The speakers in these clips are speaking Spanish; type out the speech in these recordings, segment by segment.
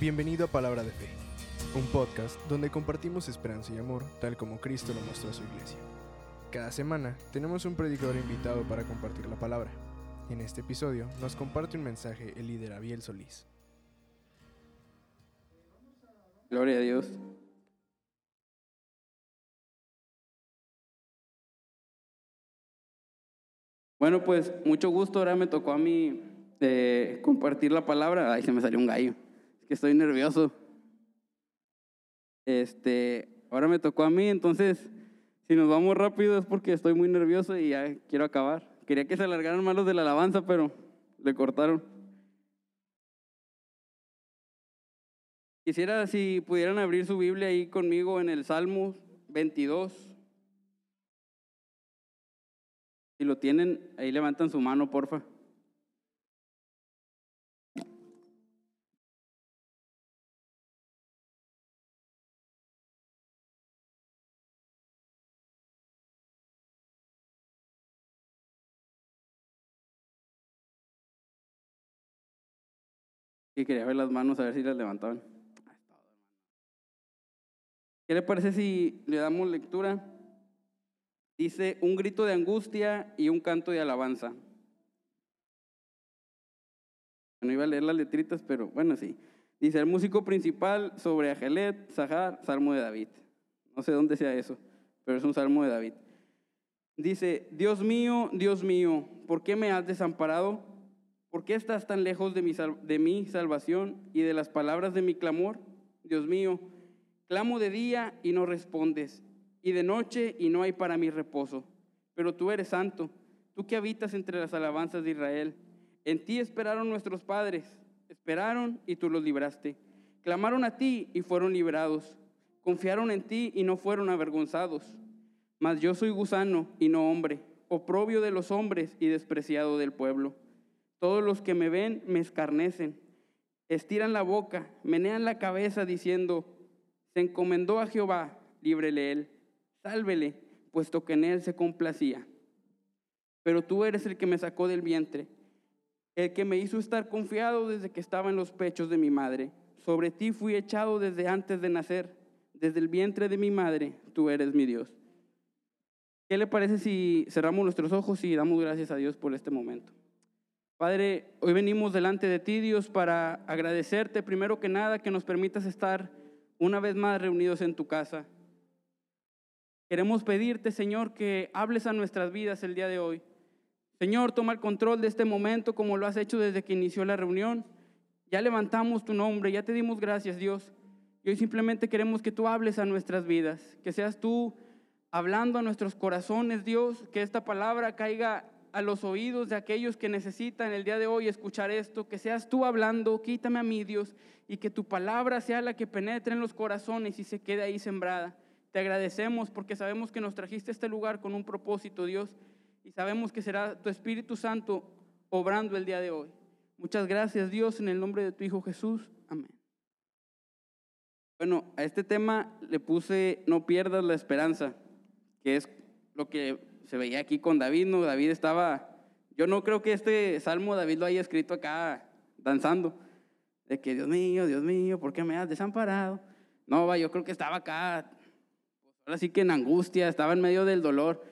Bienvenido a Palabra de Fe, un podcast donde compartimos esperanza y amor tal como Cristo lo mostró a su iglesia. Cada semana tenemos un predicador invitado para compartir la palabra. En este episodio nos comparte un mensaje el líder Abiel Solís. Gloria a Dios. Bueno, pues mucho gusto. Ahora me tocó a mí eh, compartir la palabra. Ay, se me salió un gallo. Que estoy nervioso. Este, ahora me tocó a mí, entonces, si nos vamos rápido es porque estoy muy nervioso y ya quiero acabar. Quería que se alargaran más los de la alabanza, pero le cortaron. Quisiera si pudieran abrir su Biblia ahí conmigo en el Salmo 22. Si lo tienen, ahí levantan su mano, porfa. Y quería ver las manos a ver si las levantaban. ¿Qué le parece si le damos lectura? Dice un grito de angustia y un canto de alabanza. No iba a leer las letritas, pero bueno, sí. Dice el músico principal sobre Agelet, Sahar, Salmo de David. No sé dónde sea eso, pero es un Salmo de David. Dice, Dios mío, Dios mío, ¿por qué me has desamparado? ¿Por qué estás tan lejos de mi, salvación y de las palabras de mi clamor? Dios mío, clamo de día y no respondes, y de noche y no hay para mí reposo. Pero tú eres santo, tú que habitas entre las alabanzas de Israel. En ti esperaron nuestros padres, esperaron y tú los libraste. Clamaron a ti y fueron librados. Confiaron en ti y no fueron avergonzados. Mas yo soy gusano y no hombre, oprobio de los hombres y despreciado del pueblo. Todos los que me ven me escarnecen, estiran la boca, menean la cabeza diciendo, se encomendó a Jehová, líbrele él, sálvele, puesto que en él se complacía. Pero tú eres el que me sacó del vientre, el que me hizo estar confiado desde que estaba en los pechos de mi madre. Sobre ti fui echado desde antes de nacer, desde el vientre de mi madre, tú eres mi Dios. ¿Qué le parece si cerramos nuestros ojos y damos gracias a Dios por este momento? Padre, hoy venimos delante de ti, Dios, para agradecerte primero que nada que nos permitas estar una vez más reunidos en tu casa. Queremos pedirte, Señor, que hables a nuestras vidas el día de hoy. Señor, toma el control de este momento como lo has hecho desde que inició la reunión. Ya levantamos tu nombre, ya te dimos gracias, Dios. Y hoy simplemente queremos que tú hables a nuestras vidas, que seas tú hablando a nuestros corazones, Dios, que esta palabra caiga a los oídos de aquellos que necesitan el día de hoy escuchar esto, que seas tú hablando, quítame a mí, Dios, y que tu palabra sea la que penetre en los corazones y se quede ahí sembrada. Te agradecemos porque sabemos que nos trajiste a este lugar con un propósito, Dios, y sabemos que será tu Espíritu Santo obrando el día de hoy. Muchas gracias, Dios, en el nombre de tu Hijo Jesús. Amén. Bueno, a este tema le puse no pierdas la esperanza, que es lo que se veía aquí con David, ¿no? David estaba, yo no creo que este salmo David lo haya escrito acá danzando, de que Dios mío, Dios mío, ¿por qué me has desamparado? No, va, yo creo que estaba acá, ahora sí que en angustia, estaba en medio del dolor,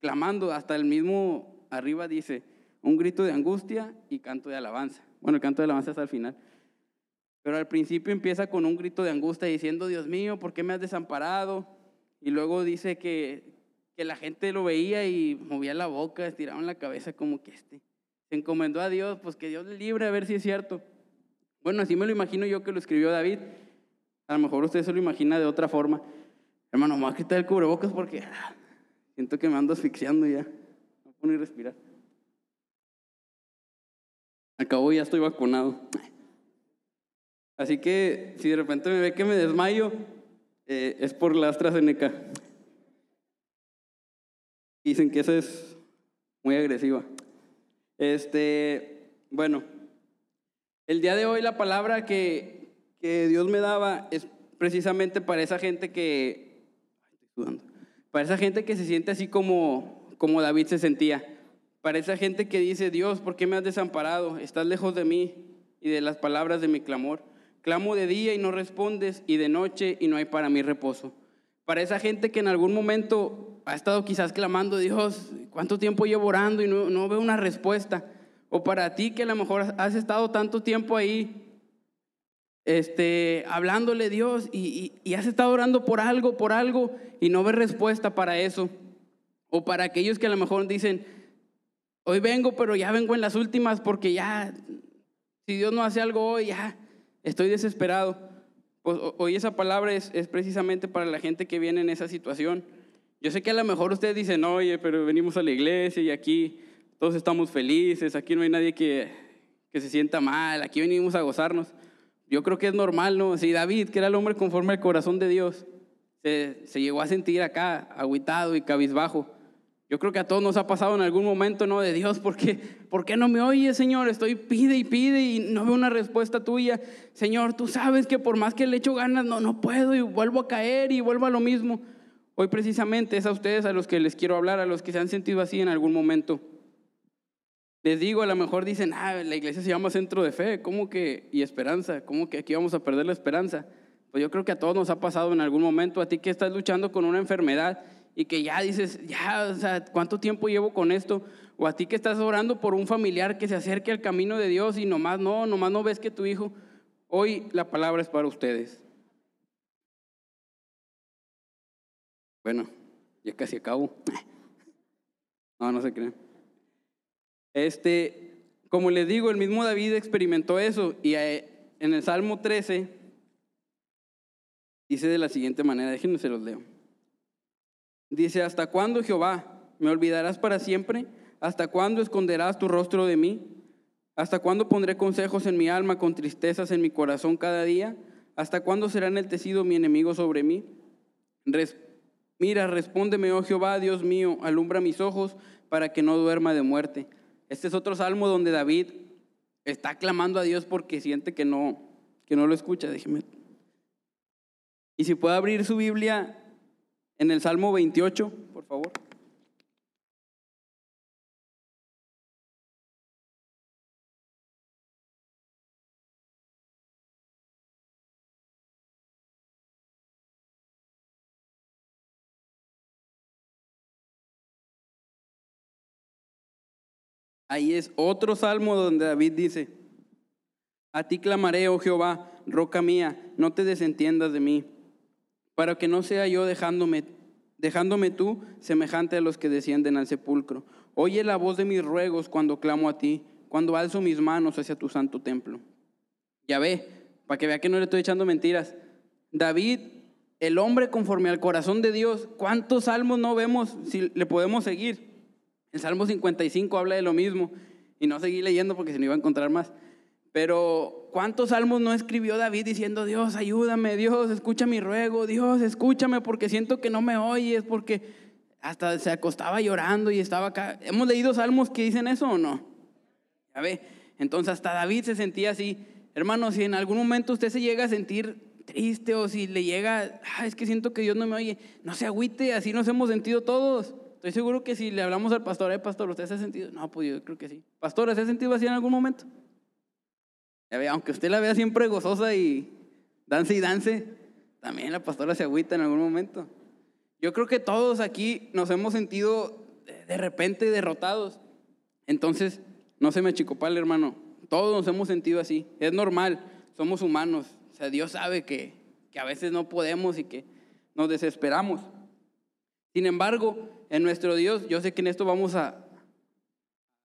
clamando, hasta el mismo arriba dice, un grito de angustia y canto de alabanza. Bueno, el canto de alabanza es al final. Pero al principio empieza con un grito de angustia diciendo, Dios mío, ¿por qué me has desamparado? Y luego dice que, que la gente lo veía y movía la boca, estiraban la cabeza como que este. Se encomendó a Dios, pues que Dios le libre a ver si es cierto. Bueno, así me lo imagino yo que lo escribió David. A lo mejor usted se lo imagina de otra forma. Hermano, me voy a quitar el cubrebocas porque ah, siento que me ando asfixiando ya. No puedo ni respirar. Acabo ya estoy vacunado. Así que si de repente me ve que me desmayo, eh, es por la AstraZeneca. Dicen que esa es muy agresiva. Este, bueno, el día de hoy la palabra que, que Dios me daba es precisamente para esa gente que, para esa gente que se siente así como, como David se sentía, para esa gente que dice, Dios, ¿por qué me has desamparado? Estás lejos de mí y de las palabras de mi clamor. Clamo de día y no respondes, y de noche y no hay para mí reposo. Para esa gente que en algún momento ha estado quizás clamando, Dios, ¿cuánto tiempo llevo orando y no, no veo una respuesta? O para ti que a lo mejor has estado tanto tiempo ahí este, hablándole Dios y, y, has estado orando por algo, por algo y no ves respuesta para eso. O para aquellos que a lo mejor dicen, hoy vengo, pero ya vengo en las últimas porque ya, si Dios no hace algo hoy, ya estoy desesperado. Pues hoy esa palabra es, es precisamente para la gente que viene en esa situación. Yo sé que a lo mejor ustedes dicen, oye, pero venimos a la iglesia y aquí todos estamos felices, aquí no hay nadie que, que se sienta mal, aquí venimos a gozarnos. Yo creo que es normal, ¿no? Si David, que era el hombre conforme al corazón de Dios, se, se llegó a sentir acá, aguitado y cabizbajo. Yo creo que a todos nos ha pasado en algún momento, ¿no? De Dios, ¿por qué, ¿por qué no me oyes, Señor? Estoy pide y pide y no veo una respuesta tuya. Señor, tú sabes que por más que le echo ganas, no, no puedo y vuelvo a caer y vuelvo a lo mismo. Hoy precisamente es a ustedes a los que les quiero hablar, a los que se han sentido así en algún momento. Les digo, a lo mejor dicen, ah, la iglesia se llama centro de fe, ¿cómo que? Y esperanza, ¿cómo que aquí vamos a perder la esperanza? Pues yo creo que a todos nos ha pasado en algún momento, a ti que estás luchando con una enfermedad y que ya dices, ya, o sea, ¿cuánto tiempo llevo con esto? O a ti que estás orando por un familiar que se acerque al camino de Dios y nomás no, nomás no ves que tu hijo, hoy la palabra es para ustedes. Bueno, ya casi acabo. No, no se creen. Este, como les digo, el mismo David experimentó eso y eh, en el Salmo 13 dice de la siguiente manera, déjenme se los leo. Dice, ¿hasta cuándo Jehová me olvidarás para siempre? ¿Hasta cuándo esconderás tu rostro de mí? ¿Hasta cuándo pondré consejos en mi alma con tristezas en mi corazón cada día? ¿Hasta cuándo será enaltecido mi enemigo sobre mí? Mira, respóndeme, oh Jehová, Dios mío, alumbra mis ojos para que no duerma de muerte. Este es otro salmo donde David está clamando a Dios porque siente que no, que no lo escucha. Déjeme. Y si puede abrir su Biblia en el Salmo 28, por favor. Ahí es otro salmo donde David dice, a ti clamaré, oh Jehová, roca mía, no te desentiendas de mí, para que no sea yo dejándome, dejándome tú semejante a los que descienden al sepulcro. Oye la voz de mis ruegos cuando clamo a ti, cuando alzo mis manos hacia tu santo templo. Ya ve, para que vea que no le estoy echando mentiras. David, el hombre conforme al corazón de Dios, ¿cuántos salmos no vemos si le podemos seguir? El Salmo 55 habla de lo mismo y no seguí leyendo porque se me iba a encontrar más. Pero ¿cuántos salmos no escribió David diciendo, Dios, ayúdame, Dios, escucha mi ruego, Dios, escúchame porque siento que no me oyes, porque hasta se acostaba llorando y estaba acá. ¿Hemos leído salmos que dicen eso o no? Ya ve, entonces hasta David se sentía así. Hermano, si en algún momento usted se llega a sentir triste o si le llega, ah, es que siento que Dios no me oye, no se agüite, así nos hemos sentido todos. Estoy seguro que si le hablamos al pastor, ¿eh, pastor, ¿usted se ha sentido? No, pues yo creo que sí. Pastor, ¿se ha sentido así en algún momento? Aunque usted la vea siempre gozosa y dance y dance, también la pastora se agüita en algún momento. Yo creo que todos aquí nos hemos sentido de repente derrotados. Entonces, no se me achicopale, hermano. Todos nos hemos sentido así. Es normal, somos humanos. O sea, Dios sabe que, que a veces no podemos y que nos desesperamos. Sin embargo, en nuestro Dios, yo sé que en esto vamos a,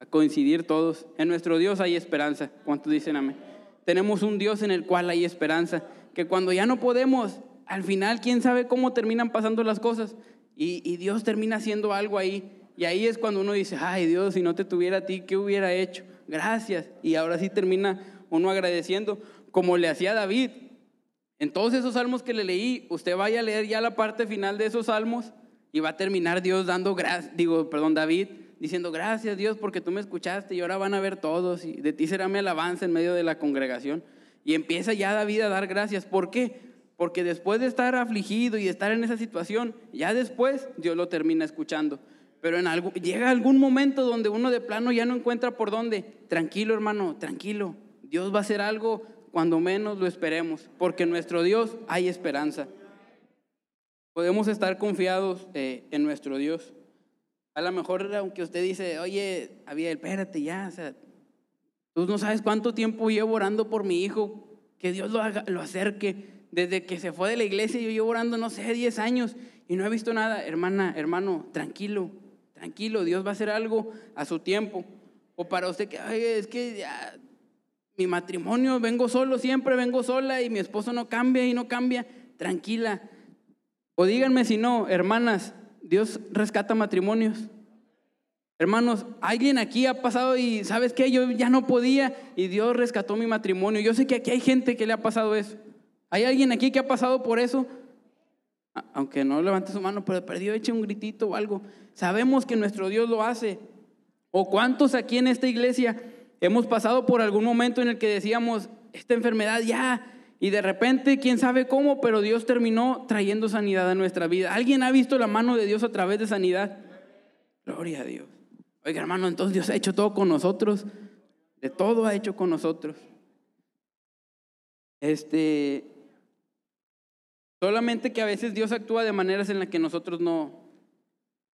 coincidir todos. En nuestro Dios hay esperanza. ¿Cuántos dicen amén? Tenemos un Dios en el cual hay esperanza. Que cuando ya no podemos, al final, quién sabe cómo terminan pasando las cosas. Y, Dios termina haciendo algo ahí. Y ahí es cuando uno dice, ay Dios, si no te tuviera a ti, ¿qué hubiera hecho? Gracias. Y ahora sí termina uno agradeciendo, como le hacía David. En todos esos salmos que le leí, usted vaya a leer ya la parte final de esos salmos y va a terminar Dios dando gracias, digo, perdón, David, diciendo gracias Dios porque tú me escuchaste y ahora van a ver todos y de ti será mi alabanza en medio de la congregación. Y empieza ya David a dar gracias. ¿Por qué? Porque después de estar afligido y estar en esa situación, ya después Dios lo termina escuchando. Pero en algo, llega algún momento donde uno de plano ya no encuentra por dónde. Tranquilo, hermano, tranquilo. Dios va a hacer algo cuando menos lo esperemos, porque en nuestro Dios hay esperanza. Podemos estar confiados eh, en nuestro Dios. A lo mejor, aunque usted dice, oye, Abiel, espérate ya, o sea, tú no sabes cuánto tiempo llevo orando por mi hijo, que Dios lo, haga, lo acerque. Desde que se fue de la iglesia, yo llevo orando, no sé, 10 años y no he visto nada. Hermana, hermano, tranquilo, tranquilo, Dios va a hacer algo a su tiempo. O para usted que, es que ya, mi matrimonio, vengo solo, siempre vengo sola y mi esposo no cambia y no cambia, tranquila. O díganme si no, hermanas, Dios rescata matrimonios. Hermanos, alguien aquí ha pasado y sabes que yo ya no podía y Dios rescató mi matrimonio. Yo sé que aquí hay gente que le ha pasado eso. ¿Hay alguien aquí que ha pasado por eso? Aunque no levante su mano, pero perdió, eche un gritito o algo. Sabemos que nuestro Dios lo hace. ¿O cuántos aquí en esta iglesia hemos pasado por algún momento en el que decíamos, esta enfermedad ya, y de repente, quién sabe cómo, pero Dios terminó trayendo sanidad a nuestra vida. ¿Alguien ha visto la mano de Dios a través de sanidad? Gloria a Dios. Oiga, hermano, entonces Dios ha hecho todo con nosotros. De todo ha hecho con nosotros. Este, solamente que a veces Dios actúa de maneras en las que nosotros no,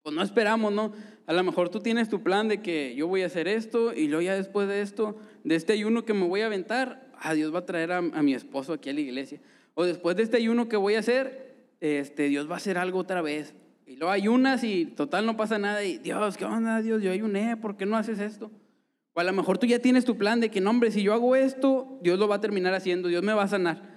pues no esperamos, ¿no? A lo mejor tú tienes tu plan de que yo voy a hacer esto y luego ya después de esto, de este ayuno que me voy a aventar, ah, Dios va a traer a, mi esposo aquí a la iglesia. O después de este ayuno que voy a hacer, este, Dios va a hacer algo otra vez. Y luego ayunas y total no pasa nada y Dios, ¿qué onda Dios? Yo ayuné, ¿por qué no haces esto? O a lo mejor tú ya tienes tu plan de que, no hombre, si yo hago esto, Dios lo va a terminar haciendo, Dios me va a sanar.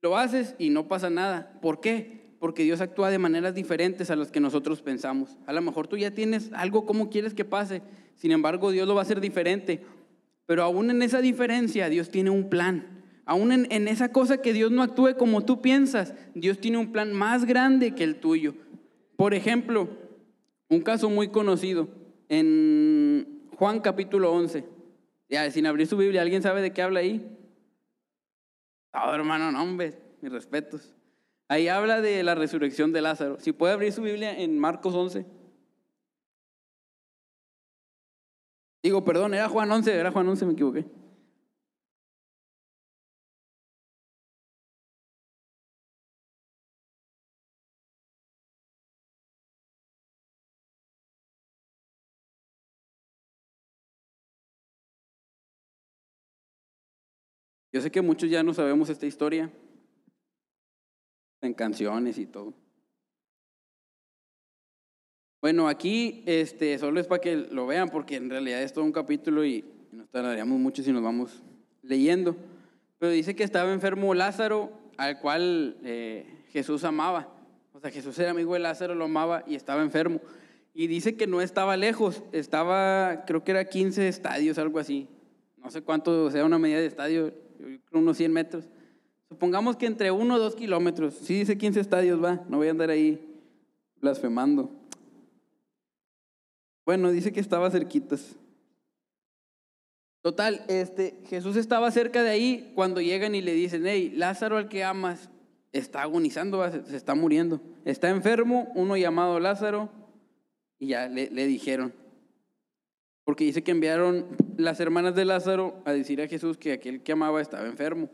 Lo haces y no pasa nada. ¿Por qué? Porque Dios actúa de maneras diferentes a las que nosotros pensamos. A lo mejor tú ya tienes algo como quieres que pase, sin embargo Dios lo va a hacer diferente. Pero aún en esa diferencia, Dios tiene un plan. Aún en, esa cosa que Dios no actúe como tú piensas, Dios tiene un plan más grande que el tuyo. Por ejemplo, un caso muy conocido en Juan capítulo 11. Ya, sin abrir su Biblia, ¿alguien sabe de qué habla ahí? Oh, hermano, no, hombre, mis respetos. Ahí habla de la resurrección de Lázaro. Si puede abrir su Biblia en Marcos 11. Digo, perdón, era Juan 11, era Juan 11, me equivoqué. Yo sé que muchos ya no sabemos esta historia en canciones y todo. Bueno, aquí este, solo es para que lo vean, porque en realidad es todo un capítulo y nos tardaríamos mucho si nos vamos leyendo. Pero dice que estaba enfermo Lázaro, al cual eh, Jesús amaba. O sea, Jesús era amigo de Lázaro, lo amaba y estaba enfermo. Y dice que no estaba lejos, estaba, creo que era 15 estadios, algo así. No sé cuánto sea una medida de estadio, unos 100 metros. Supongamos que entre 1 o 2 kilómetros. Si dice 15 estadios, va, no voy a andar ahí blasfemando. Bueno, dice que estaba cerquitas. Total, este, Jesús estaba cerca de ahí cuando llegan y le dicen, hey, Lázaro al que amas está agonizando, se está muriendo. Está enfermo, uno llamado Lázaro, y ya le, le dijeron. Porque dice que enviaron las hermanas de Lázaro a decir a Jesús que aquel que amaba estaba enfermo.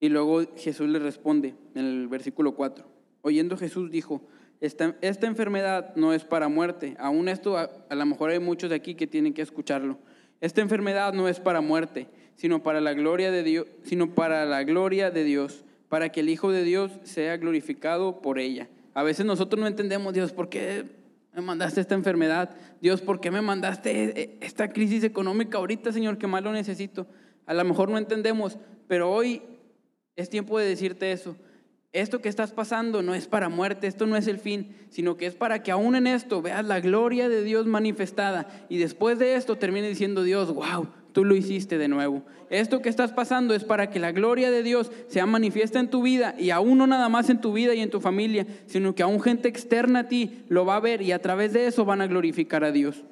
Y luego Jesús le responde en el versículo 4. Oyendo Jesús dijo, esta, enfermedad no es para muerte. Aún esto, a, lo mejor hay muchos de aquí que tienen que escucharlo. Esta enfermedad no es para muerte, sino para la gloria de Dios, sino para la gloria de Dios, para que el Hijo de Dios sea glorificado por ella. A veces nosotros no entendemos, Dios, ¿por qué me mandaste esta enfermedad? Dios, ¿por qué me mandaste esta crisis económica ahorita, Señor, que más lo necesito? A lo mejor no entendemos, pero hoy es tiempo de decirte eso esto que estás pasando no es para muerte, esto no es el fin, sino que es para que aún en esto veas la gloria de Dios manifestada y después de esto termine diciendo Dios, wow, tú lo hiciste de nuevo. Esto que estás pasando es para que la gloria de Dios sea manifiesta en tu vida y aún no nada más en tu vida y en tu familia, sino que aún gente externa a ti lo va a ver y a través de eso van a glorificar a Dios.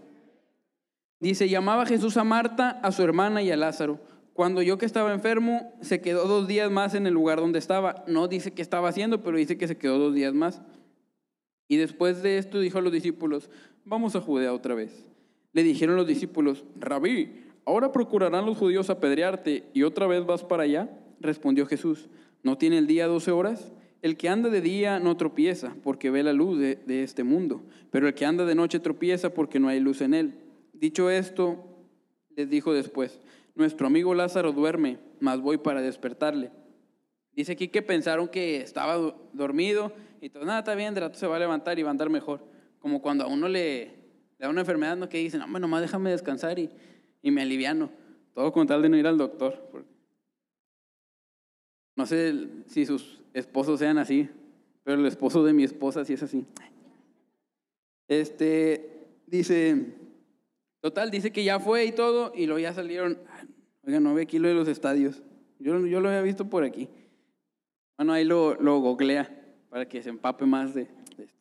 Dice, llamaba Jesús a Marta, a su hermana y a Lázaro. Cuando yo que estaba enfermo, se quedó dos días más en el lugar donde estaba. No dice qué estaba haciendo, pero dice que se quedó dos días más. Y después de esto dijo a los discípulos, vamos a Judea otra vez. Le dijeron los discípulos, Rabí, ¿ahora procurarán los judíos apedrearte y otra vez vas para allá? Respondió Jesús, ¿no tiene el día doce horas? El que anda de día no tropieza porque ve la luz de, de este mundo, pero el que anda de noche tropieza porque no hay luz en él. Dicho esto, les dijo después, nuestro amigo Lázaro duerme, mas voy para despertarle. Dice aquí que pensaron que estaba dormido y todo, nada, está bien, de rato se va a levantar y va a andar mejor. Como cuando a uno le, da una enfermedad, ¿no? Que dicen, no, nomás déjame descansar y, y me aliviano. Todo con tal de no ir al doctor. No sé si sus esposos sean así, pero el esposo de mi esposa sí es así. Este, dice, total, dice que ya fue y todo, y luego ya salieron, ah, oigan, no ve aquí lo de los estadios. Yo, yo lo había visto por aquí. Bueno, ahí lo, lo googlea para que se empape más de, esto.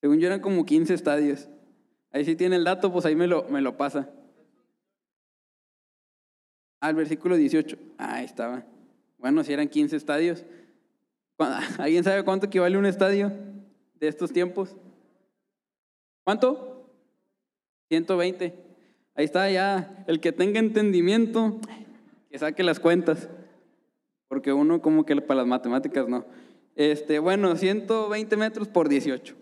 Según yo eran como 15 estadios. Ahí sí tiene el dato, pues ahí me lo, me lo pasa. Al versículo 18. Ah, ahí estaba. Bueno, si eran 15 estadios. ¿Cu- ¿Alguien sabe cuánto equivale un estadio de estos tiempos? ¿Cuánto? 120. Ahí está ya. El que tenga entendimiento, que saque las cuentas. Porque uno como que para las matemáticas no. Este, bueno, 120 metros por 18.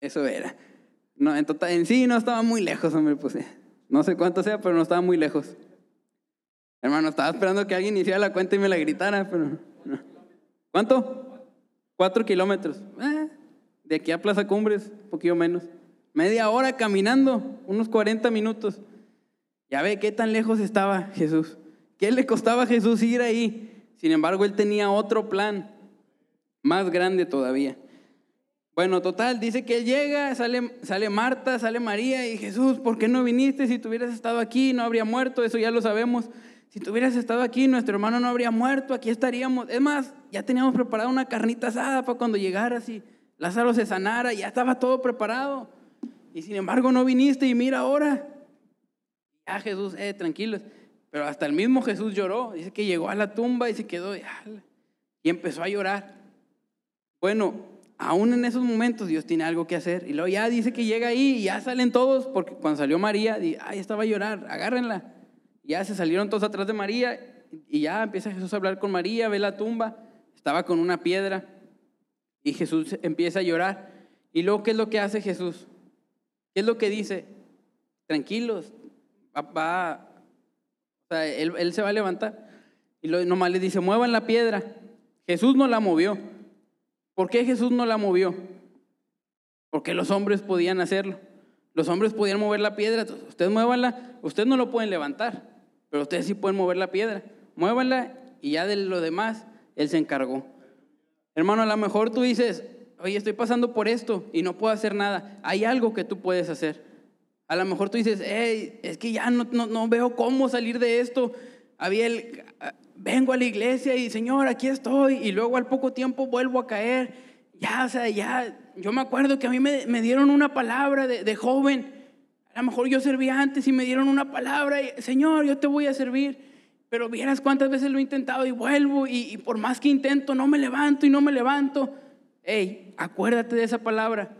Eso era. No, en, total, en sí no estaba muy lejos, hombre, pues. No sé cuánto sea, pero no estaba muy lejos. Hermano, estaba esperando que alguien hiciera la cuenta y me la gritara, pero. ¿Cuánto? Cuatro kilómetros. Eh, de aquí a Plaza Cumbres, un poquito menos. Media hora caminando, unos 40 minutos. Ya ve qué tan lejos estaba Jesús. ¿Qué le costaba a Jesús ir ahí? Sin embargo, él tenía otro plan, más grande todavía. Bueno, total, dice que él llega, sale, sale Marta, sale María y Jesús, ¿por qué no viniste? Si tú hubieras estado aquí, no habría muerto, eso ya lo sabemos. Si tú hubieras estado aquí, nuestro hermano no habría muerto, aquí estaríamos. Es más, ya teníamos preparada una carnita asada para cuando llegaras y Lázaro se sanara, ya estaba todo preparado. Y sin embargo no viniste y mira ahora. Ya Jesús, eh, tranquilos. Pero hasta el mismo Jesús lloró. Dice que llegó a la tumba y se quedó y, empezó a llorar. Bueno, aún en esos momentos Dios tiene algo que hacer. Y luego ya dice que llega ahí y ya salen todos, porque cuando salió María, ay, estaba a llorar, agárrenla. Ya se salieron todos atrás de María y ya empieza Jesús a hablar con María, ve la tumba, estaba con una piedra y Jesús empieza a llorar. Y luego, ¿qué es lo que hace Jesús? ¿Qué es lo que dice? Tranquilos, va, o sea, él, él se va a levantar. Y nomás le dice, muevan la piedra. Jesús no la movió. ¿Por qué Jesús no la movió? Porque los hombres podían hacerlo. Los hombres podían mover la piedra. Ustedes muévanla, ustedes no lo pueden levantar, pero ustedes sí pueden mover la piedra. Muévanla y ya de lo demás, Él se encargó. Hermano, a lo mejor tú dices, oye, estoy pasando por esto y no puedo hacer nada. Hay algo que tú puedes hacer. A lo mejor tú dices, es que ya no, no, veo cómo salir de esto. Había el, vengo a la iglesia y Señor, aquí estoy. Y luego al poco tiempo vuelvo a caer. Ya, o sea, ya, yo me acuerdo que a mí me, me dieron una palabra de, joven. A lo mejor yo servía antes y me dieron una palabra. Y, Señor, yo te voy a servir. Pero vieras cuántas veces lo he intentado y vuelvo. Y por más que intento, no me levanto y no me levanto. Hey, acuérdate de esa palabra.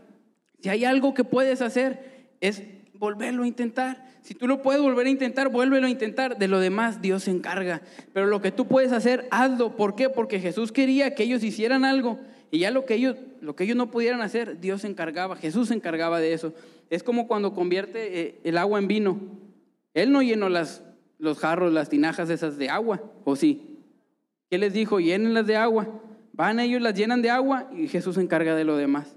Si hay algo que puedes hacer, es volverlo a intentar. Si tú lo puedes volver a intentar, vuélvelo a intentar. De lo demás, Dios se encarga. Pero lo que tú puedes hacer, hazlo. ¿Por qué? Porque Jesús quería que ellos hicieran algo. Y ya lo que ellos, lo que ellos no pudieran hacer, Dios se encargaba. Jesús se encargaba de eso. Es como cuando convierte eh, el agua en vino. Él no llenó las, los jarros, las tinajas esas de agua, ¿o sí? ¿Qué les dijo? Llénenlas de agua. Van ellos, las llenan de agua y Jesús se encarga de lo demás.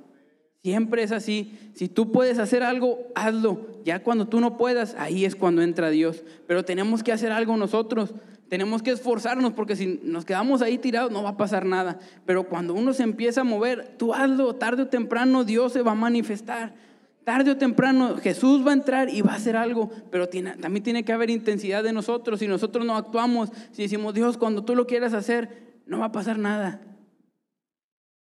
Siempre es así. Si tú puedes hacer algo, hazlo. Ya cuando tú no puedas, ahí es cuando entra Dios. Pero tenemos que hacer algo nosotros. Tenemos que esforzarnos porque si nos quedamos ahí tirados no va a pasar nada. Pero cuando uno se empieza a mover, tú hazlo. Tarde o temprano Dios se va a manifestar. Tarde o temprano Jesús va a entrar y va a hacer algo. Pero tiene- también tiene que haber intensidad de nosotros. Si nosotros no actuamos, si decimos Dios, cuando tú lo quieras hacer, no va a pasar nada.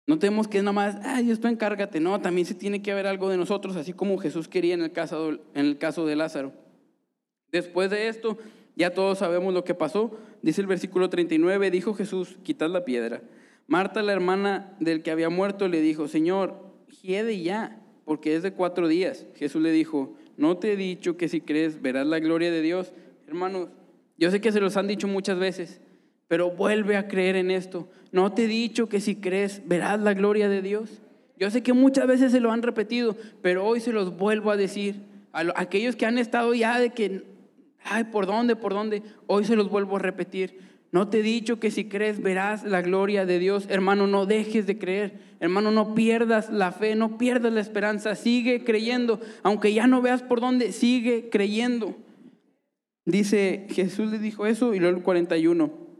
No tenemos que nada más, ay, tú encárgate. No, también se tiene que haber algo de nosotros, así como Jesús quería en el caso, en el caso de Lázaro. Después de esto, ya todos sabemos lo que pasó. Dice el versículo 39, dijo Jesús, quitad la piedra. Marta, la hermana del que había muerto, le dijo, Señor, hiede ya, porque es de cuatro días. Jesús le dijo, no te he dicho que si crees verás la gloria de Dios. Hermanos, yo sé que se los han dicho muchas veces, pero vuelve a creer en esto. No te he dicho que si crees verás la gloria de Dios. Yo sé que muchas veces se lo han repetido, pero hoy se los vuelvo a decir. A aquellos que han estado ya de que, ay, ¿por dónde? ¿Por dónde? Hoy se los vuelvo a repetir. No te he dicho que si crees verás la gloria de Dios. Hermano, no dejes de creer. Hermano, no pierdas la fe, no pierdas la esperanza. Sigue creyendo. Aunque ya no veas por dónde, sigue creyendo. Dice, Jesús le dijo eso y luego el 41.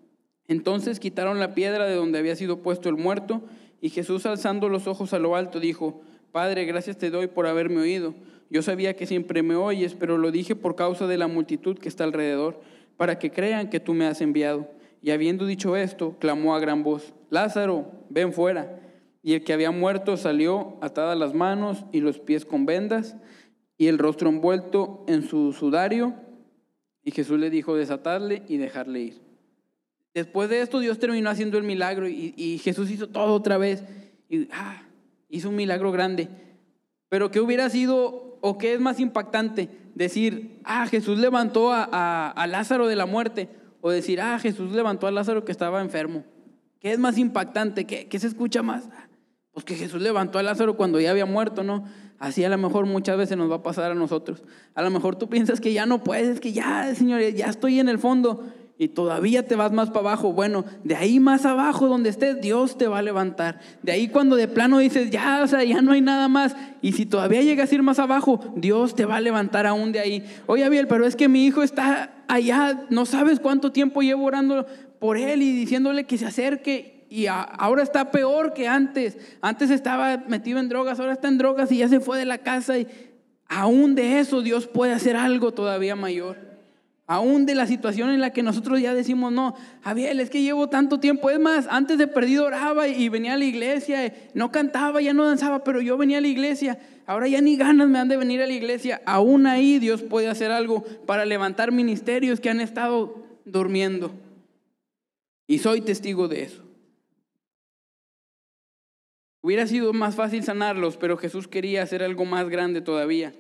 Entonces quitaron la piedra de donde había sido puesto el muerto y Jesús alzando los ojos a lo alto dijo, Padre, gracias te doy por haberme oído. Yo sabía que siempre me oyes, pero lo dije por causa de la multitud que está alrededor, para que crean que tú me has enviado. Y habiendo dicho esto, clamó a gran voz, Lázaro, ven fuera. Y el que había muerto salió atadas las manos y los pies con vendas y el rostro envuelto en su sudario. Y Jesús le dijo, desatarle y dejarle ir. Después de esto Dios terminó haciendo el milagro y, Jesús hizo todo otra vez. Y ah, hizo un milagro grande. Pero ¿qué hubiera sido o qué es más impactante? Decir, ah, Jesús levantó a, Lázaro de la muerte. O decir, ah, Jesús levantó a Lázaro que estaba enfermo. ¿Qué es más impactante? ¿Qué, ¿Qué, se escucha más? Pues que Jesús levantó a Lázaro cuando ya había muerto, ¿no? Así a lo mejor muchas veces nos va a pasar a nosotros. A lo mejor tú piensas que ya no puedes, que ya, Señor, ya estoy en el fondo y todavía te vas más para abajo, bueno, de ahí más abajo donde estés, Dios te va a levantar. De ahí cuando de plano dices, ya, o sea, ya no hay nada más. Y si todavía llegas a ir más abajo, Dios te va a levantar aún de ahí. Oye, Abiel, pero es que mi hijo está allá, no sabes cuánto tiempo llevo orando por él y diciéndole que se acerque. Y ahora está peor que antes. Antes estaba metido en drogas, ahora está en drogas y ya se fue de la casa. Y aún de eso Dios puede hacer algo todavía mayor. Aún de la situación en la que nosotros ya decimos, no, Javier, es que llevo tanto tiempo. Es más, antes de perdido oraba y venía a la iglesia, no cantaba, ya no danzaba, pero yo venía a la iglesia. Ahora ya ni ganas me han de venir a la iglesia. Aún ahí Dios puede hacer algo para levantar ministerios que han estado durmiendo. Y soy testigo de eso. Hubiera sido más fácil sanarlos, pero Jesús quería hacer algo más grande todavía.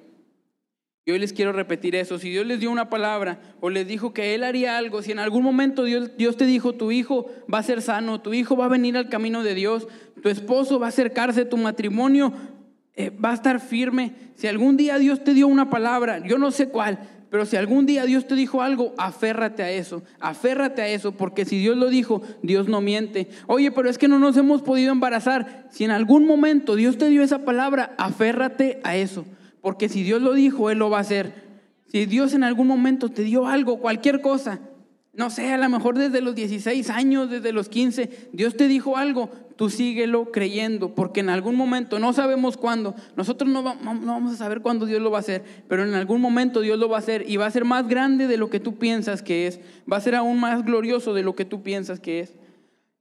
Y hoy les quiero repetir eso. Si Dios les dio una palabra o les dijo que Él haría algo, si en algún momento Dios, Dios, te dijo, tu hijo va a ser sano, tu hijo va a venir al camino de Dios, tu esposo va a acercarse, tu matrimonio eh, va a estar firme. Si algún día Dios te dio una palabra, yo no sé cuál, pero si algún día Dios te dijo algo, aférrate a eso, aférrate a eso, porque si Dios lo dijo, Dios no miente. Oye, pero es que no nos hemos podido embarazar. Si en algún momento Dios te dio esa palabra, aférrate a eso. Porque si Dios lo dijo, Él lo va a hacer. Si Dios en algún momento te dio algo, cualquier cosa, no sé, a lo mejor desde los 16 años, desde los 15, Dios te dijo algo, tú síguelo creyendo, porque en algún momento, no sabemos cuándo, nosotros no, vamos a saber cuándo Dios lo va a hacer, pero en algún momento Dios lo va a hacer y va a ser más grande de lo que tú piensas que es, va a ser aún más glorioso de lo que tú piensas que es.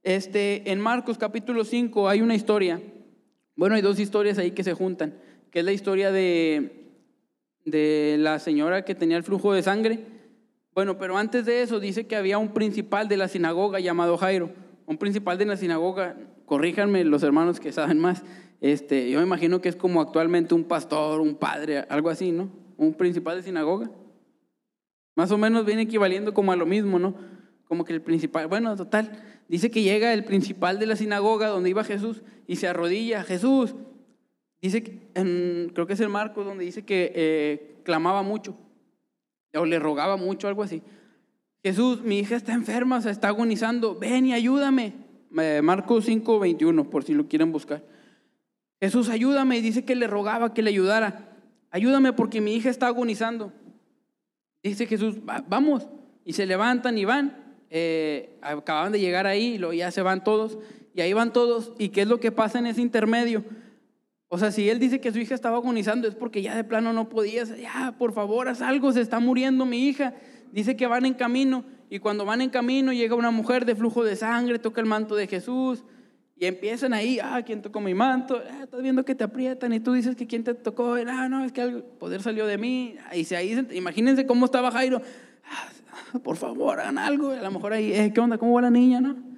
Este, en Marcos capítulo 5 hay una historia, bueno, hay dos historias ahí que se juntan que es la historia de, de la señora que tenía el flujo de sangre. Bueno, pero antes de eso dice que había un principal de la sinagoga llamado Jairo. Un principal de la sinagoga, corríjanme los hermanos que saben más, este, yo me imagino que es como actualmente un pastor, un padre, algo así, ¿no? Un principal de sinagoga. Más o menos viene equivaliendo como a lo mismo, ¿no? Como que el principal, bueno, total, dice que llega el principal de la sinagoga donde iba Jesús y se arrodilla, Jesús, Dice, creo que es el marco donde dice que eh, clamaba mucho, o le rogaba mucho, algo así. Jesús, mi hija está enferma, se está agonizando, ven y ayúdame. Marcos 5, 21, por si lo quieren buscar. Jesús, ayúdame, y dice que le rogaba que le ayudara. Ayúdame porque mi hija está agonizando. Dice Jesús, vamos. Y se levantan y van. Eh, acaban de llegar ahí, y ya se van todos. Y ahí van todos. ¿Y qué es lo que pasa en ese intermedio? O sea, si él dice que su hija estaba agonizando es porque ya de plano no podía, ya, por favor, haz algo, se está muriendo mi hija. Dice que van en camino y cuando van en camino llega una mujer de flujo de sangre, toca el manto de Jesús y empiezan ahí, ah, ¿quién tocó mi manto? Ah, estás viendo que te aprietan y tú dices que quién te tocó, ah, no, es que el poder salió de mí. Y se ahí, imagínense cómo estaba Jairo, ah, por favor, hagan algo. A lo mejor ahí, eh, ¿qué onda? ¿Cómo va la niña? ¿No?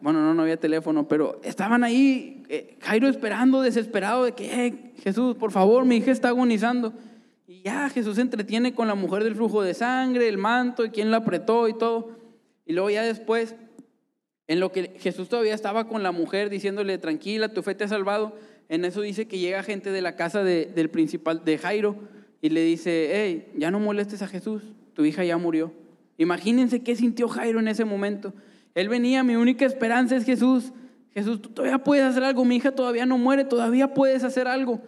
Bueno, no, había teléfono, pero estaban ahí, eh, Jairo esperando, desesperado de que, eh, Jesús, por favor, mi hija está agonizando. Y ya Jesús se entretiene con la mujer del flujo de sangre, el manto, y quién la apretó y todo. Y luego ya después, en lo que Jesús todavía estaba con la mujer diciéndole, tranquila, tu fe te ha salvado, en eso dice que llega gente de la casa del principal, de Jairo, y le dice, hey, ya no molestes a Jesús, tu hija ya murió. Imagínense qué sintió Jairo en ese momento. Él venía, mi única esperanza es Jesús. Jesús, tú todavía puedes hacer algo, mi hija todavía no muere, todavía puedes hacer algo.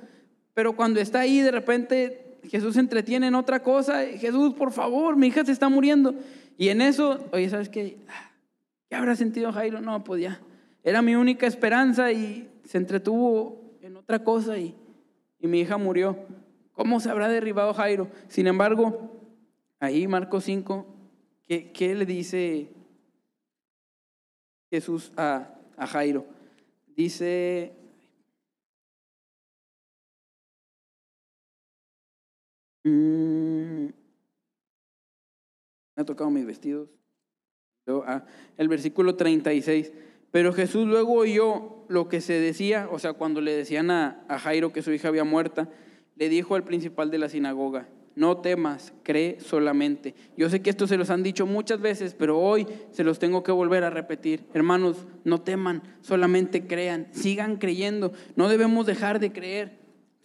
Pero cuando está ahí, de repente Jesús se entretiene en otra cosa. Jesús, por favor, mi hija se está muriendo. Y en eso, oye, ¿sabes qué? ¿Qué habrá sentido Jairo? No, pues. Era mi única esperanza y se entretuvo en otra cosa y, y mi hija murió. ¿Cómo se habrá derribado Jairo? Sin embargo, ahí Marcos 5, ¿qué, qué le dice Jesús a, a Jairo? Dice, Mm. Me ha tocado mis vestidos. Ah, el versículo 36. Pero Jesús luego oyó lo que se decía, o sea, cuando le decían a, a Jairo que su hija había muerta, le dijo al principal de la sinagoga, no temas, cree solamente. Yo sé que esto se los han dicho muchas veces, pero hoy se los tengo que volver a repetir. Hermanos, no teman, solamente crean, sigan creyendo, no debemos dejar de creer.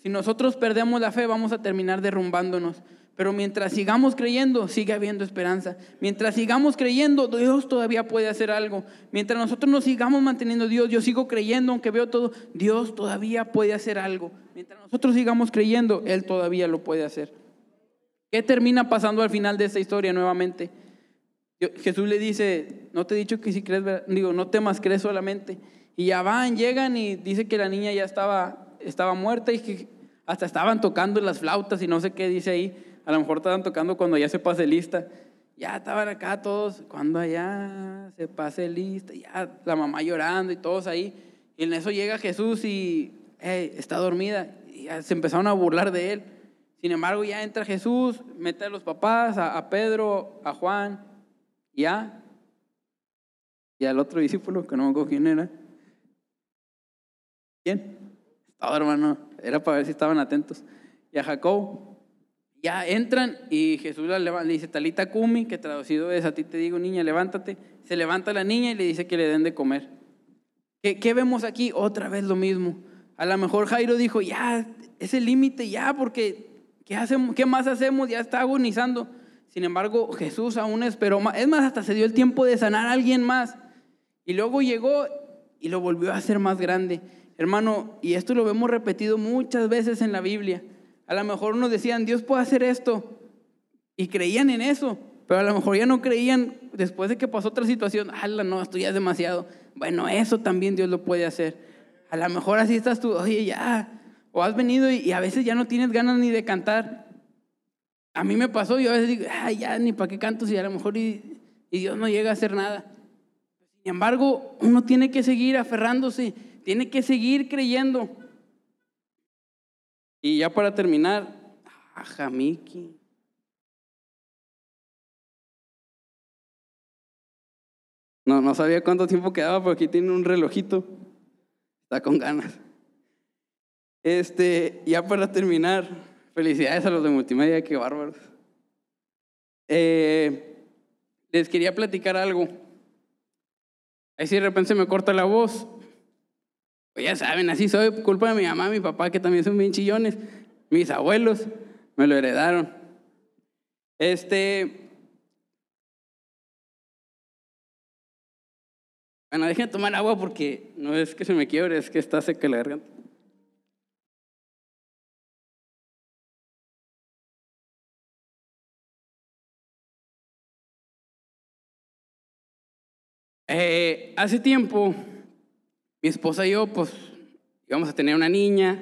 Si nosotros perdemos la fe, vamos a terminar derrumbándonos. Pero mientras sigamos creyendo, sigue habiendo esperanza. Mientras sigamos creyendo, Dios todavía puede hacer algo. Mientras nosotros nos sigamos manteniendo Dios, yo sigo creyendo, aunque veo todo, Dios todavía puede hacer algo. Mientras nosotros sigamos creyendo, Él todavía lo puede hacer. ¿Qué termina pasando al final de esta historia nuevamente? Jesús le dice, no te he dicho que si crees, digo, no temas, crees solamente. Y ya van, llegan y dice que la niña ya estaba estaba muerta y que hasta estaban tocando las flautas y no sé qué dice ahí. A lo mejor estaban tocando cuando ya se pase lista. Ya estaban acá todos, cuando allá se pase lista, ya la mamá llorando y todos ahí. Y en eso llega Jesús y está dormida. Y se empezaron a burlar de él. Sin embargo, ya entra Jesús, mete a los papás, a, Pedro, a Juan, ya. Y al otro discípulo, que no me acuerdo quién era. ¿Quién? todo, hermano. Era para ver si estaban atentos. Y a Jacob, ya entran y Jesús le dice, Talita Kumi, que traducido es, a ti te digo, niña, levántate. Se levanta la niña y le dice que le den de comer. ¿Qué, qué vemos aquí? Otra vez lo mismo. A lo mejor Jairo dijo, ya, es el límite, ya, porque ¿qué, hacemos, ¿qué más hacemos? Ya está agonizando. Sin embargo, Jesús aún esperó más. Es más, hasta se dio el tiempo de sanar a alguien más. Y luego llegó y lo volvió a hacer más grande. Hermano, y esto lo vemos repetido muchas veces en la Biblia. A lo mejor nos decían, Dios puede hacer esto. Y creían en eso. Pero a lo mejor ya no creían después de que pasó otra situación. ¡Hala, no, esto ya es demasiado! Bueno, eso también Dios lo puede hacer. A lo mejor así estás tú, oye, ya. Has venido y, a veces ya no tienes ganas ni de cantar. A mí me pasó, yo a veces digo, ay, ya, ni para qué canto si a lo mejor y, Dios no llega a hacer nada. Sin embargo, uno tiene que seguir aferrándose tiene que seguir creyendo. Y ya para terminar, ajá, Miki. No, no sabía cuánto tiempo quedaba, pero aquí tiene un relojito. Está con ganas. Este, ya para terminar, felicidades a los de multimedia, qué bárbaros. Eh, les quería platicar algo. Ahí si de repente se me corta la voz, pues ya saben, así soy, culpa de mi mamá, mi papá, que también son bien chillones. Mis abuelos me lo heredaron. Este. Bueno, dejen tomar agua porque no es que se me quiebre, es que está seca la garganta. Eh, hace tiempo mi esposa y yo, pues, íbamos a tener una niña.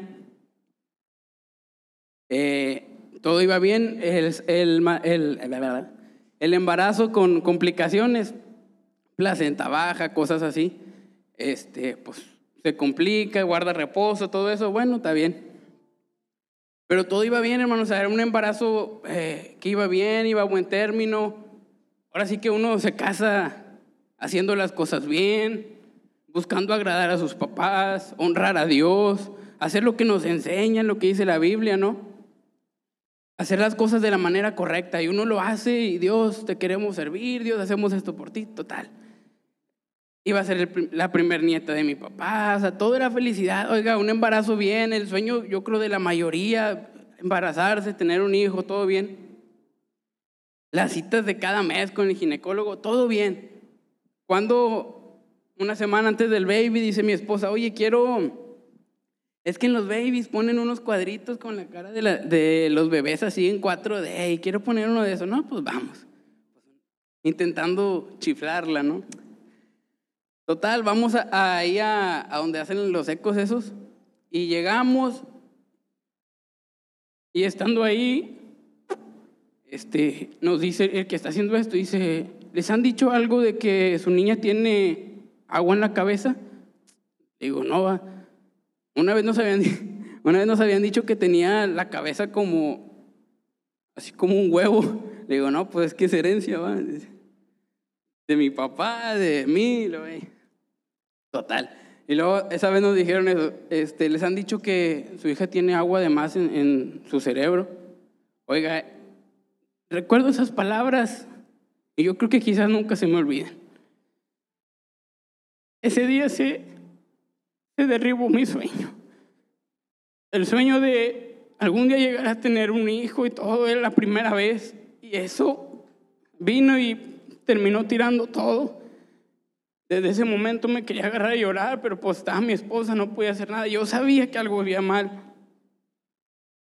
Eh, todo iba bien. El, el, el, embarazo con complicaciones, placenta baja, cosas así. Este, pues, se complica, guarda reposo, todo eso. Bueno, está bien. Pero todo iba bien, hermanos. era un embarazo eh, que iba bien, iba a buen término. Ahora sí que uno se casa haciendo las cosas bien, buscando agradar a sus papás, honrar a Dios, hacer lo que nos enseñan, lo que dice la Biblia, ¿no? hacer las cosas de la manera correcta y uno lo hace y Dios, te queremos servir, Dios, hacemos esto por ti, total. Iba a ser la primer nieta de mi papá, o sea, todo era felicidad. Oiga, un embarazo bien, el sueño, yo creo, de la mayoría, embarazarse, tener un hijo, todo bien. Las citas de cada mes con el ginecólogo, todo bien. Cuando una semana antes del baby dice mi esposa, oye, quiero... Es que en los babies ponen unos cuadritos con la cara de, la- de los bebés así en 4D y quiero poner uno de esos. No, pues vamos. Intentando chiflarla, ¿no? Total, vamos ahí a, a donde hacen los ecos esos y llegamos y estando ahí, este, nos dice el que está haciendo esto, dice, ¿les han dicho algo de que su niña tiene agua en la cabeza? Digo, no va. Una vez nos habían, una vez nos habían dicho que tenía la cabeza como, así como un huevo. Le digo, no, pues es que es herencia, va. De mi papá, de mí, lo ve. Total. Y luego esa vez nos dijeron eso, este, les han dicho que su hija tiene agua de más en, en su cerebro. Oiga, recuerdo esas palabras y yo creo que quizás nunca se me olviden. Ese día se, se derribó mi sueño. El sueño de algún día llegar a tener un hijo y todo era la primera vez. Y eso vino y terminó tirando todo. Desde ese momento me quería agarrar a llorar, pero pues estaba mi esposa, no podía hacer nada. Yo sabía que algo había mal.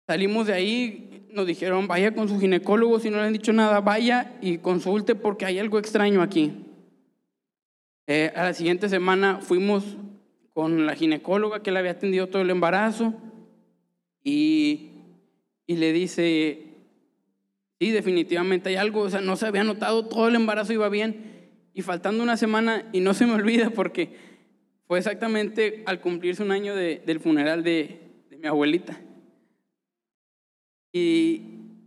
Salimos de ahí, nos dijeron, vaya con su ginecólogo, si no le han dicho nada, vaya y consulte porque hay algo extraño aquí. Eh, a la siguiente semana fuimos con la ginecóloga que le había atendido todo el embarazo y, y le dice, sí, definitivamente hay algo, o sea, no se había notado, todo el embarazo iba bien y faltando una semana, y no se me olvida porque fue exactamente al cumplirse un año de- del funeral de, de mi abuelita. Y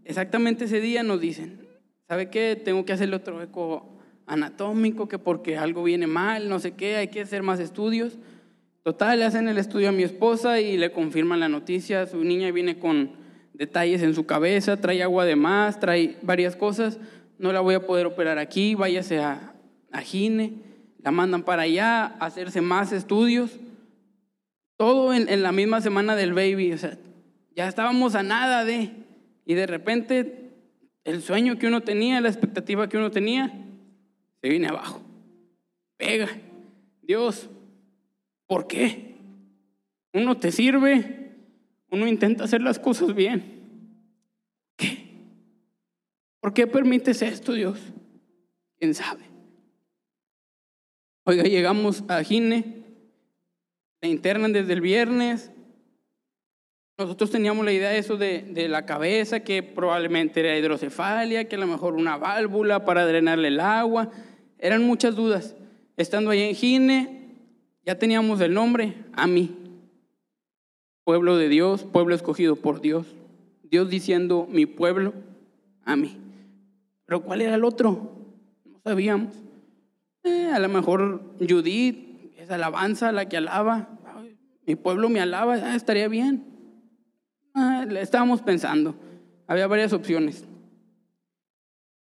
exactamente ese día nos dicen, ¿sabe qué? Tengo que hacerle otro eco anatómico, que porque algo viene mal, no sé qué, hay que hacer más estudios. Total, le hacen el estudio a mi esposa y le confirman la noticia. Su niña viene con detalles en su cabeza, trae agua de más, trae varias cosas. No la voy a poder operar aquí, váyase a, a Gine. La mandan para allá a hacerse más estudios. Todo en, en la misma semana del baby. O sea, ya estábamos a nada de. Y de repente, el sueño que uno tenía, la expectativa que uno tenía, se viene abajo. Pega. Dios, ¿por qué? Uno te sirve, uno intenta hacer las cosas bien. ¿Qué? ¿Por qué permites esto, Dios? ¿Quién sabe? Oiga, llegamos a Gine, la internan desde el viernes. Nosotros teníamos la idea de eso de, de la cabeza, que probablemente era hidrocefalia, que a lo mejor una válvula para drenarle el agua. Eran muchas dudas. Estando ahí en Gine, ya teníamos el nombre, Ami. Pueblo de Dios, pueblo escogido por Dios. Dios diciendo, mi pueblo, Ami. Pero ¿cuál era el otro? No sabíamos. Eh, a lo mejor Judith, es alabanza la que alaba. Mi pueblo me alaba, ah, estaría bien. Estábamos pensando. Había varias opciones.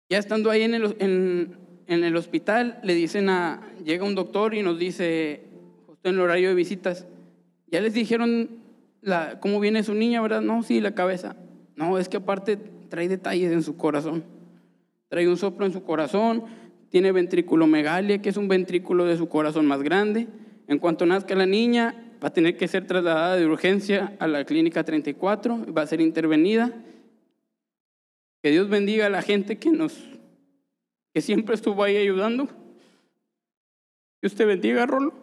Ya estando ahí en el, en, en el hospital, le dicen a, llega un doctor y nos dice, justo en el horario de visitas, ya les dijeron la, cómo viene su niña, ¿verdad? No, sí, la cabeza. No, es que aparte trae detalles en su corazón. Trae un soplo en su corazón, tiene ventriculomegalia, que es un ventrículo de su corazón más grande. En cuanto nazca la niña, va a tener que ser trasladada de urgencia a la clínica 34, va a ser intervenida. Que Dios bendiga a la gente que nos, que siempre estuvo ahí ayudando. Que usted bendiga, Rolo.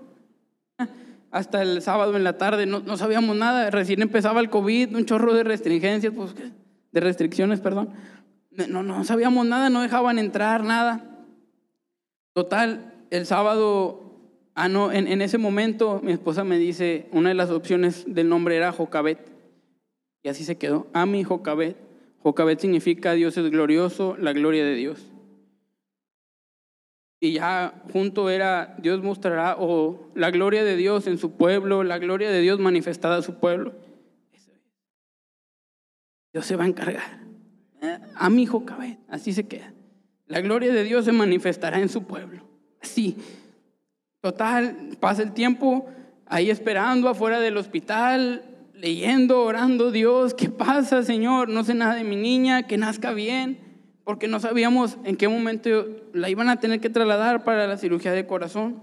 Hasta el sábado en la tarde no, no sabíamos nada, recién empezaba el COVID, un chorro de restringencias, pues, de restricciones, perdón. No, no sabíamos nada, no dejaban entrar nada. Total, el sábado, ah, no, en, ese momento mi esposa me dice, una de las opciones del nombre era Jocabet. Y así se quedó, Ami Jocabet. Jocabet significa Dios es glorioso, la gloria de Dios. Y ya junto era Dios mostrará o la gloria de Dios en su pueblo, la gloria de Dios manifestada a su pueblo. Dios se va a encargar. Eh, a mi hijo cabe, así se queda. La gloria de Dios se manifestará en su pueblo. Así. Total, pasa el tiempo ahí esperando afuera del hospital, leyendo, orando, Dios, ¿qué pasa, Señor? No sé nada de mi niña, que nazca bien, porque no sabíamos en qué momento la iban a tener que trasladar para la cirugía de corazón.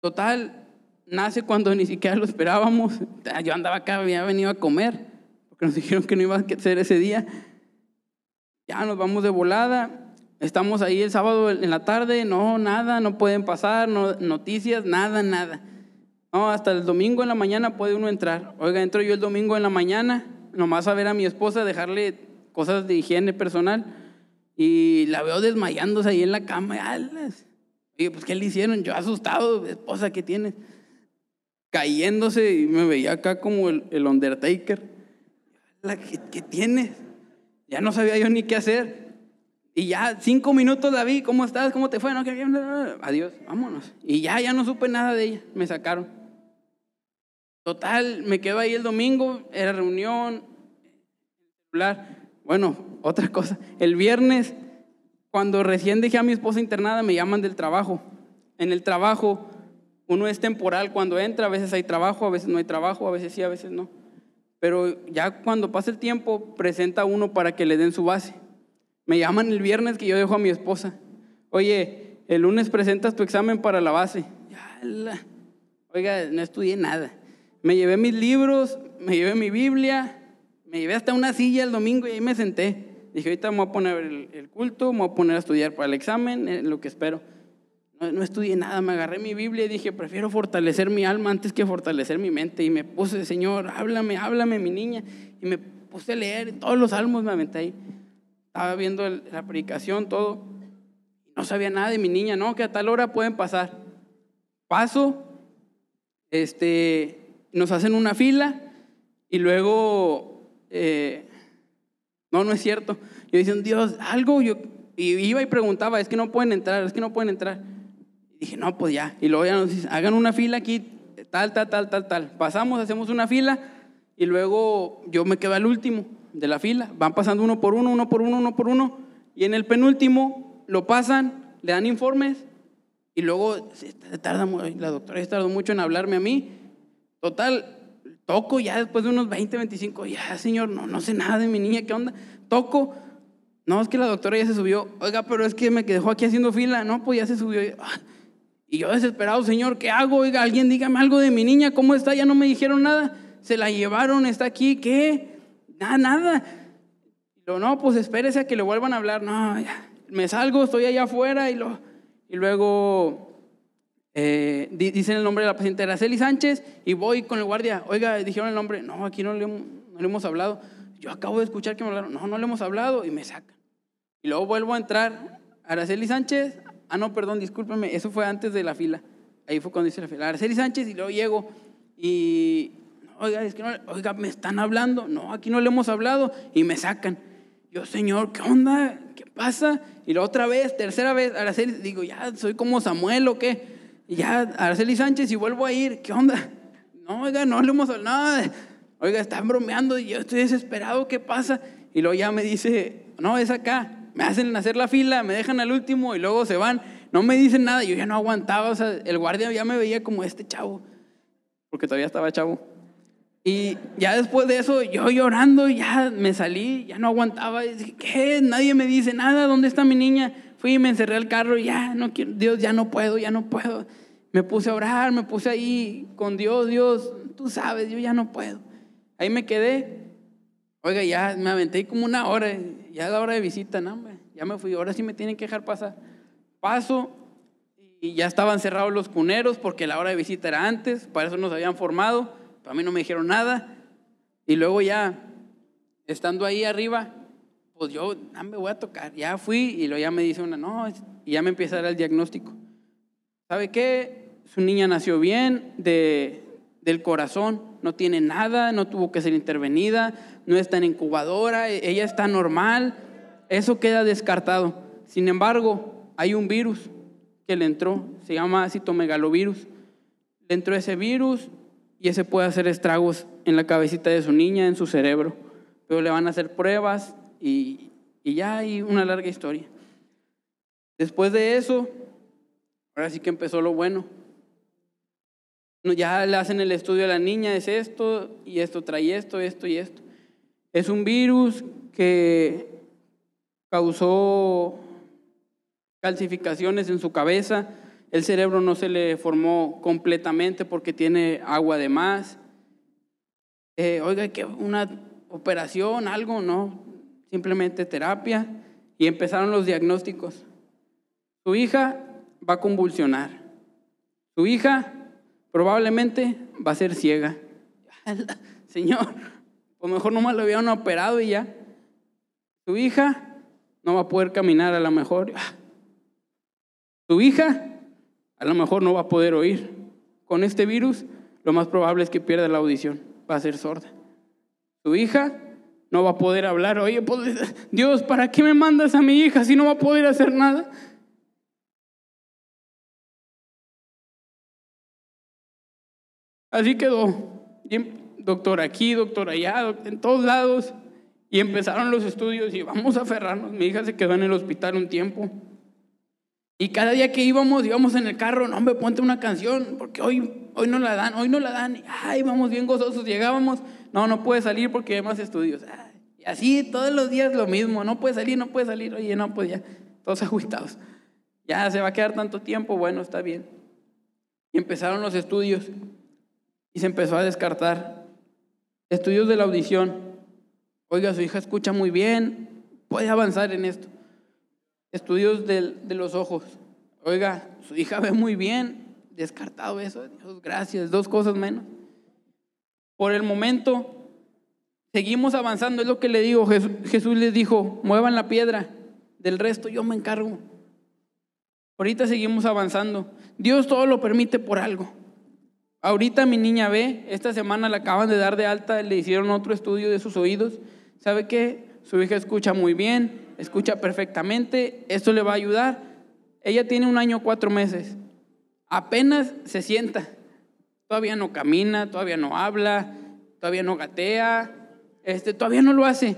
Total, nace cuando ni siquiera lo esperábamos. Yo andaba acá, había venido a comer, porque nos dijeron que no iba a ser ese día. Ya nos vamos de volada. Estamos ahí el sábado en la tarde, no, nada, no pueden pasar, no, noticias, nada, nada. No, hasta el domingo en la mañana puede uno entrar. Oiga, entro yo el domingo en la mañana, nomás a ver a mi esposa, dejarle cosas de higiene personal, y la veo desmayándose ahí en la cama. Y pues, ¿qué le hicieron? Yo asustado, esposa, ¿qué tienes? Cayéndose y me veía acá como el, el Undertaker. ¿Qué, ¿Qué tienes? Ya no sabía yo ni qué hacer. Y ya cinco minutos, David, ¿cómo estás? ¿Cómo te fue? No, Adiós, vámonos. Y ya, ya no supe nada de ella, me sacaron. Total, me quedo ahí el domingo, era reunión, Bueno, otra cosa, el viernes, cuando recién dejé a mi esposa internada, me llaman del trabajo. En el trabajo, uno es temporal cuando entra, a veces hay trabajo, a veces no hay trabajo, a veces sí, a veces no. Pero ya cuando pasa el tiempo, presenta uno para que le den su base. Me llaman el viernes que yo dejo a mi esposa. Oye, el lunes presentas tu examen para la base. Oiga, no estudié nada. Me llevé mis libros, me llevé mi Biblia, me llevé hasta una silla el domingo y ahí me senté. Dije, ahorita me voy a poner el, el culto, me voy a poner a estudiar para el examen, eh, lo que espero. No, no, estudié nada, me agarré mi Biblia y dije, prefiero fortalecer mi alma antes que fortalecer mi mente. Y me puse, Señor, háblame, háblame, mi niña. Y me puse a leer todos los salmos, me aventé ahí estaba viendo la predicación, todo. No sabía nada de mi niña, no, que a tal hora pueden pasar. Paso, este, nos hacen una fila y luego, eh, no, no es cierto. Yo dicen, Dios, algo, yo y iba y preguntaba, es que no pueden entrar, es que no pueden entrar. Y dije, no, pues ya. Y luego ya nos dicen, hagan una fila aquí, tal, tal, tal, tal, tal. Pasamos, hacemos una fila y luego yo me quedo al último de la fila. Van pasando uno por uno, uno por uno, uno por uno. Y en el penúltimo lo pasan, le dan informes y luego se tarda, la doctora se tardó mucho en hablarme a mí. Total, toco ya después de unos 20, 25, ya señor, no, no sé nada de mi niña, ¿qué onda? Toco, no, es que la doctora ya se subió, oiga, pero es que me dejó aquí haciendo fila, no, pues ya se subió. Y yo desesperado, señor, ¿qué hago? Oiga, alguien dígame algo de mi niña, ¿cómo está? Ya no me dijeron nada, se la llevaron, está aquí, ¿qué? Nada, nada. Lo, no, pues espérese a que le vuelvan a hablar. No, ya, me salgo, estoy allá afuera y, lo, y luego eh, dicen el nombre de la paciente Araceli Sánchez y voy con el guardia. Oiga, dijeron el nombre. No, aquí no le, no le hemos hablado. Yo acabo de escuchar que me hablaron. No, no le hemos hablado y me sacan. Y luego vuelvo a entrar. Araceli Sánchez. Ah, no, perdón, discúlpeme. Eso fue antes de la fila. Ahí fue cuando dice la fila. Araceli Sánchez y luego llego y oiga, es que no, oiga, me están hablando. No, aquí no le hemos hablado y me sacan. Yo, Señor, ¿qué onda? ¿Qué pasa? Y la otra vez, tercera vez, Araceli, digo, ya soy como Samuel o qué. Y ya, Araceli Sánchez, y vuelvo a ir, ¿qué onda? No, oiga, no le hemos hablado. Oiga, están bromeando y yo estoy desesperado, ¿qué pasa? Y luego ya me dice, no, es acá. Me hacen hacer la fila, me dejan al último y luego se van. No me dicen nada, yo ya no aguantaba. O sea, el guardia ya me veía como este chavo, porque todavía estaba chavo. Y ya después de eso, yo llorando, ya me salí, ya no aguantaba. Dije, ¿qué? Nadie me dice nada, ¿dónde está mi niña? Fui y me encerré al carro, y ya, no quiero, Dios, ya no puedo, ya no puedo. Me puse a orar, me puse ahí con Dios, Dios, tú sabes, yo ya no puedo. Ahí me quedé. Oiga, ya me aventé como una hora, ya es la hora de visita, no, ya me fui, ahora sí me tienen que dejar pasar. Paso y ya estaban cerrados los cuneros porque la hora de visita era antes, para eso nos habían formado a mí no me dijeron nada. Y luego ya, estando ahí arriba, pues yo, ah, me voy a tocar. Ya fui y luego ya me dice una, no, y ya me empieza el diagnóstico. ¿Sabe qué? Su niña nació bien de, del corazón, no tiene nada, no tuvo que ser intervenida, no está en incubadora, e, ella está normal. Eso queda descartado. Sin embargo, hay un virus que le entró, se llama citomegalovirus. Le entró ese virus y ese puede hacer estragos en la cabecita de su niña, en su cerebro. Pero le van a hacer pruebas y, y ya hay una larga historia. Después de eso, ahora sí que empezó lo bueno. No, Ya le hacen el estudio a la niña, es esto, y esto trae esto, esto y esto. Es un virus que causó calcificaciones en su cabeza, el cerebro no se le formó completamente porque tiene agua de más. Eh, oiga, que una operación, algo, no, simplemente terapia. Y empezaron los diagnósticos. Su hija va a convulsionar. Su hija probablemente va a ser ciega. Señor, pues mejor nomás lo habían operado y ya. Su hija no va a poder caminar a lo mejor. Tu hija a lo mejor no va a poder oír. Con este virus, lo más probable es que pierda la audición, va a ser sorda. Tu hija no va a poder hablar. Oye, pues, Dios, ¿para qué me mandas a mi hija si no va a poder hacer nada? Así quedó. Doctor aquí, doctor allá, en todos lados. Y empezaron los estudios y vamos a aferrarnos. Mi hija se quedó en el hospital un tiempo. Y cada día que íbamos, íbamos en el carro, no, hombre, ponte una canción, porque hoy, hoy no la dan, hoy no la dan. Ay, vamos bien gozosos, llegábamos, no, no puede salir porque hay más estudios. y así todos los días lo mismo, no puede salir, no puede salir, oye, no, pues ya, todos ajustados. Ya se va a quedar tanto tiempo, bueno, está bien. Y empezaron los estudios y se empezó a descartar. Estudios de la audición. Oiga, su hija escucha muy bien, puede avanzar en esto estudios de, de los ojos. Oiga, su hija ve muy bien, descartado eso, gracias, dos cosas menos. Por el momento, seguimos avanzando, es lo que le digo, Jesús, Jesús les dijo, muevan la piedra, del resto yo me encargo. Ahorita seguimos avanzando. Dios todo lo permite por algo. Ahorita mi niña ve, esta semana la acaban de dar de alta, le hicieron otro estudio de sus oídos. ¿Sabe qué? Su hija escucha muy bien, escucha perfectamente, esto le va a ayudar. Ella tiene un año, cuatro meses. Apenas se sienta. Todavía no camina, todavía no habla, todavía no gatea, este, todavía no lo hace.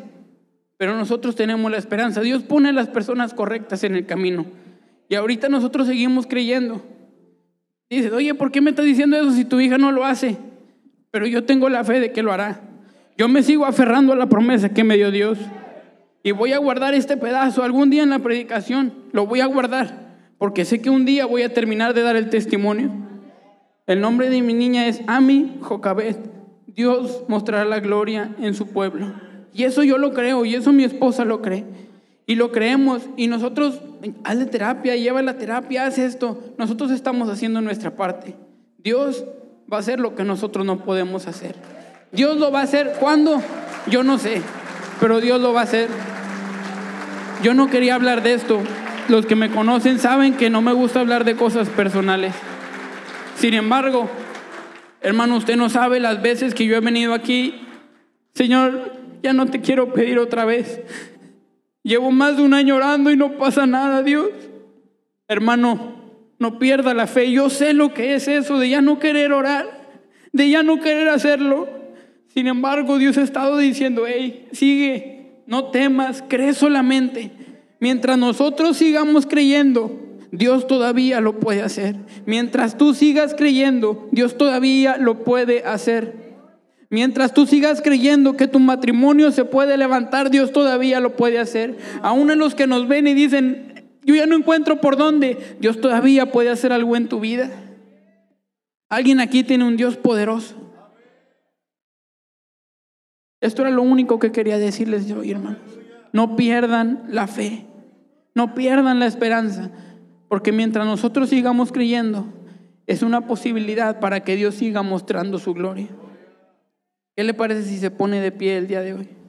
Pero nosotros tenemos la esperanza. Dios pone a las personas correctas en el camino. Y ahorita nosotros seguimos creyendo. Dice, oye, ¿por qué me estás diciendo eso si tu hija no lo hace? Pero yo tengo la fe de que lo hará. Yo me sigo aferrando a la promesa que me dio Dios. Y voy a guardar este pedazo algún día en la predicación. Lo voy a guardar porque sé que un día voy a terminar de dar el testimonio. El nombre de mi niña es Ami Jocabet. Dios mostrará la gloria en su pueblo. Y eso yo lo creo y eso mi esposa lo cree. Y lo creemos y nosotros, hazle terapia, lleva la terapia, haz esto. Nosotros estamos haciendo nuestra parte. Dios va a hacer lo que nosotros no podemos hacer. Dios lo va a hacer cuando, yo no sé pero Dios lo va a hacer. Yo no quería hablar de esto. Los que me conocen saben que no me gusta hablar de cosas personales. Sin embargo, hermano, usted no sabe las veces que yo he venido aquí. Señor, ya no te quiero pedir otra vez. Llevo más de un año orando y no pasa nada, Dios. Hermano, no pierda la fe. Yo sé lo que es eso de ya no querer orar, de ya no querer hacerlo. Sin embargo, Dios ha estado diciendo, hey, sigue, no temas, cree solamente. Mientras nosotros sigamos creyendo, Dios todavía lo puede hacer. Mientras tú sigas creyendo, Dios todavía lo puede hacer. Mientras tú sigas creyendo que tu matrimonio se puede levantar, Dios todavía lo puede hacer. Aún en los que nos ven y dicen, yo ya no encuentro por dónde, Dios todavía puede hacer algo en tu vida. Alguien aquí tiene un Dios poderoso. Esto era lo único que quería decirles yo, hermanos. No pierdan la fe, no pierdan la esperanza, porque mientras nosotros sigamos creyendo, es una posibilidad para que Dios siga mostrando su gloria. ¿Qué le parece si se pone de pie el día de hoy?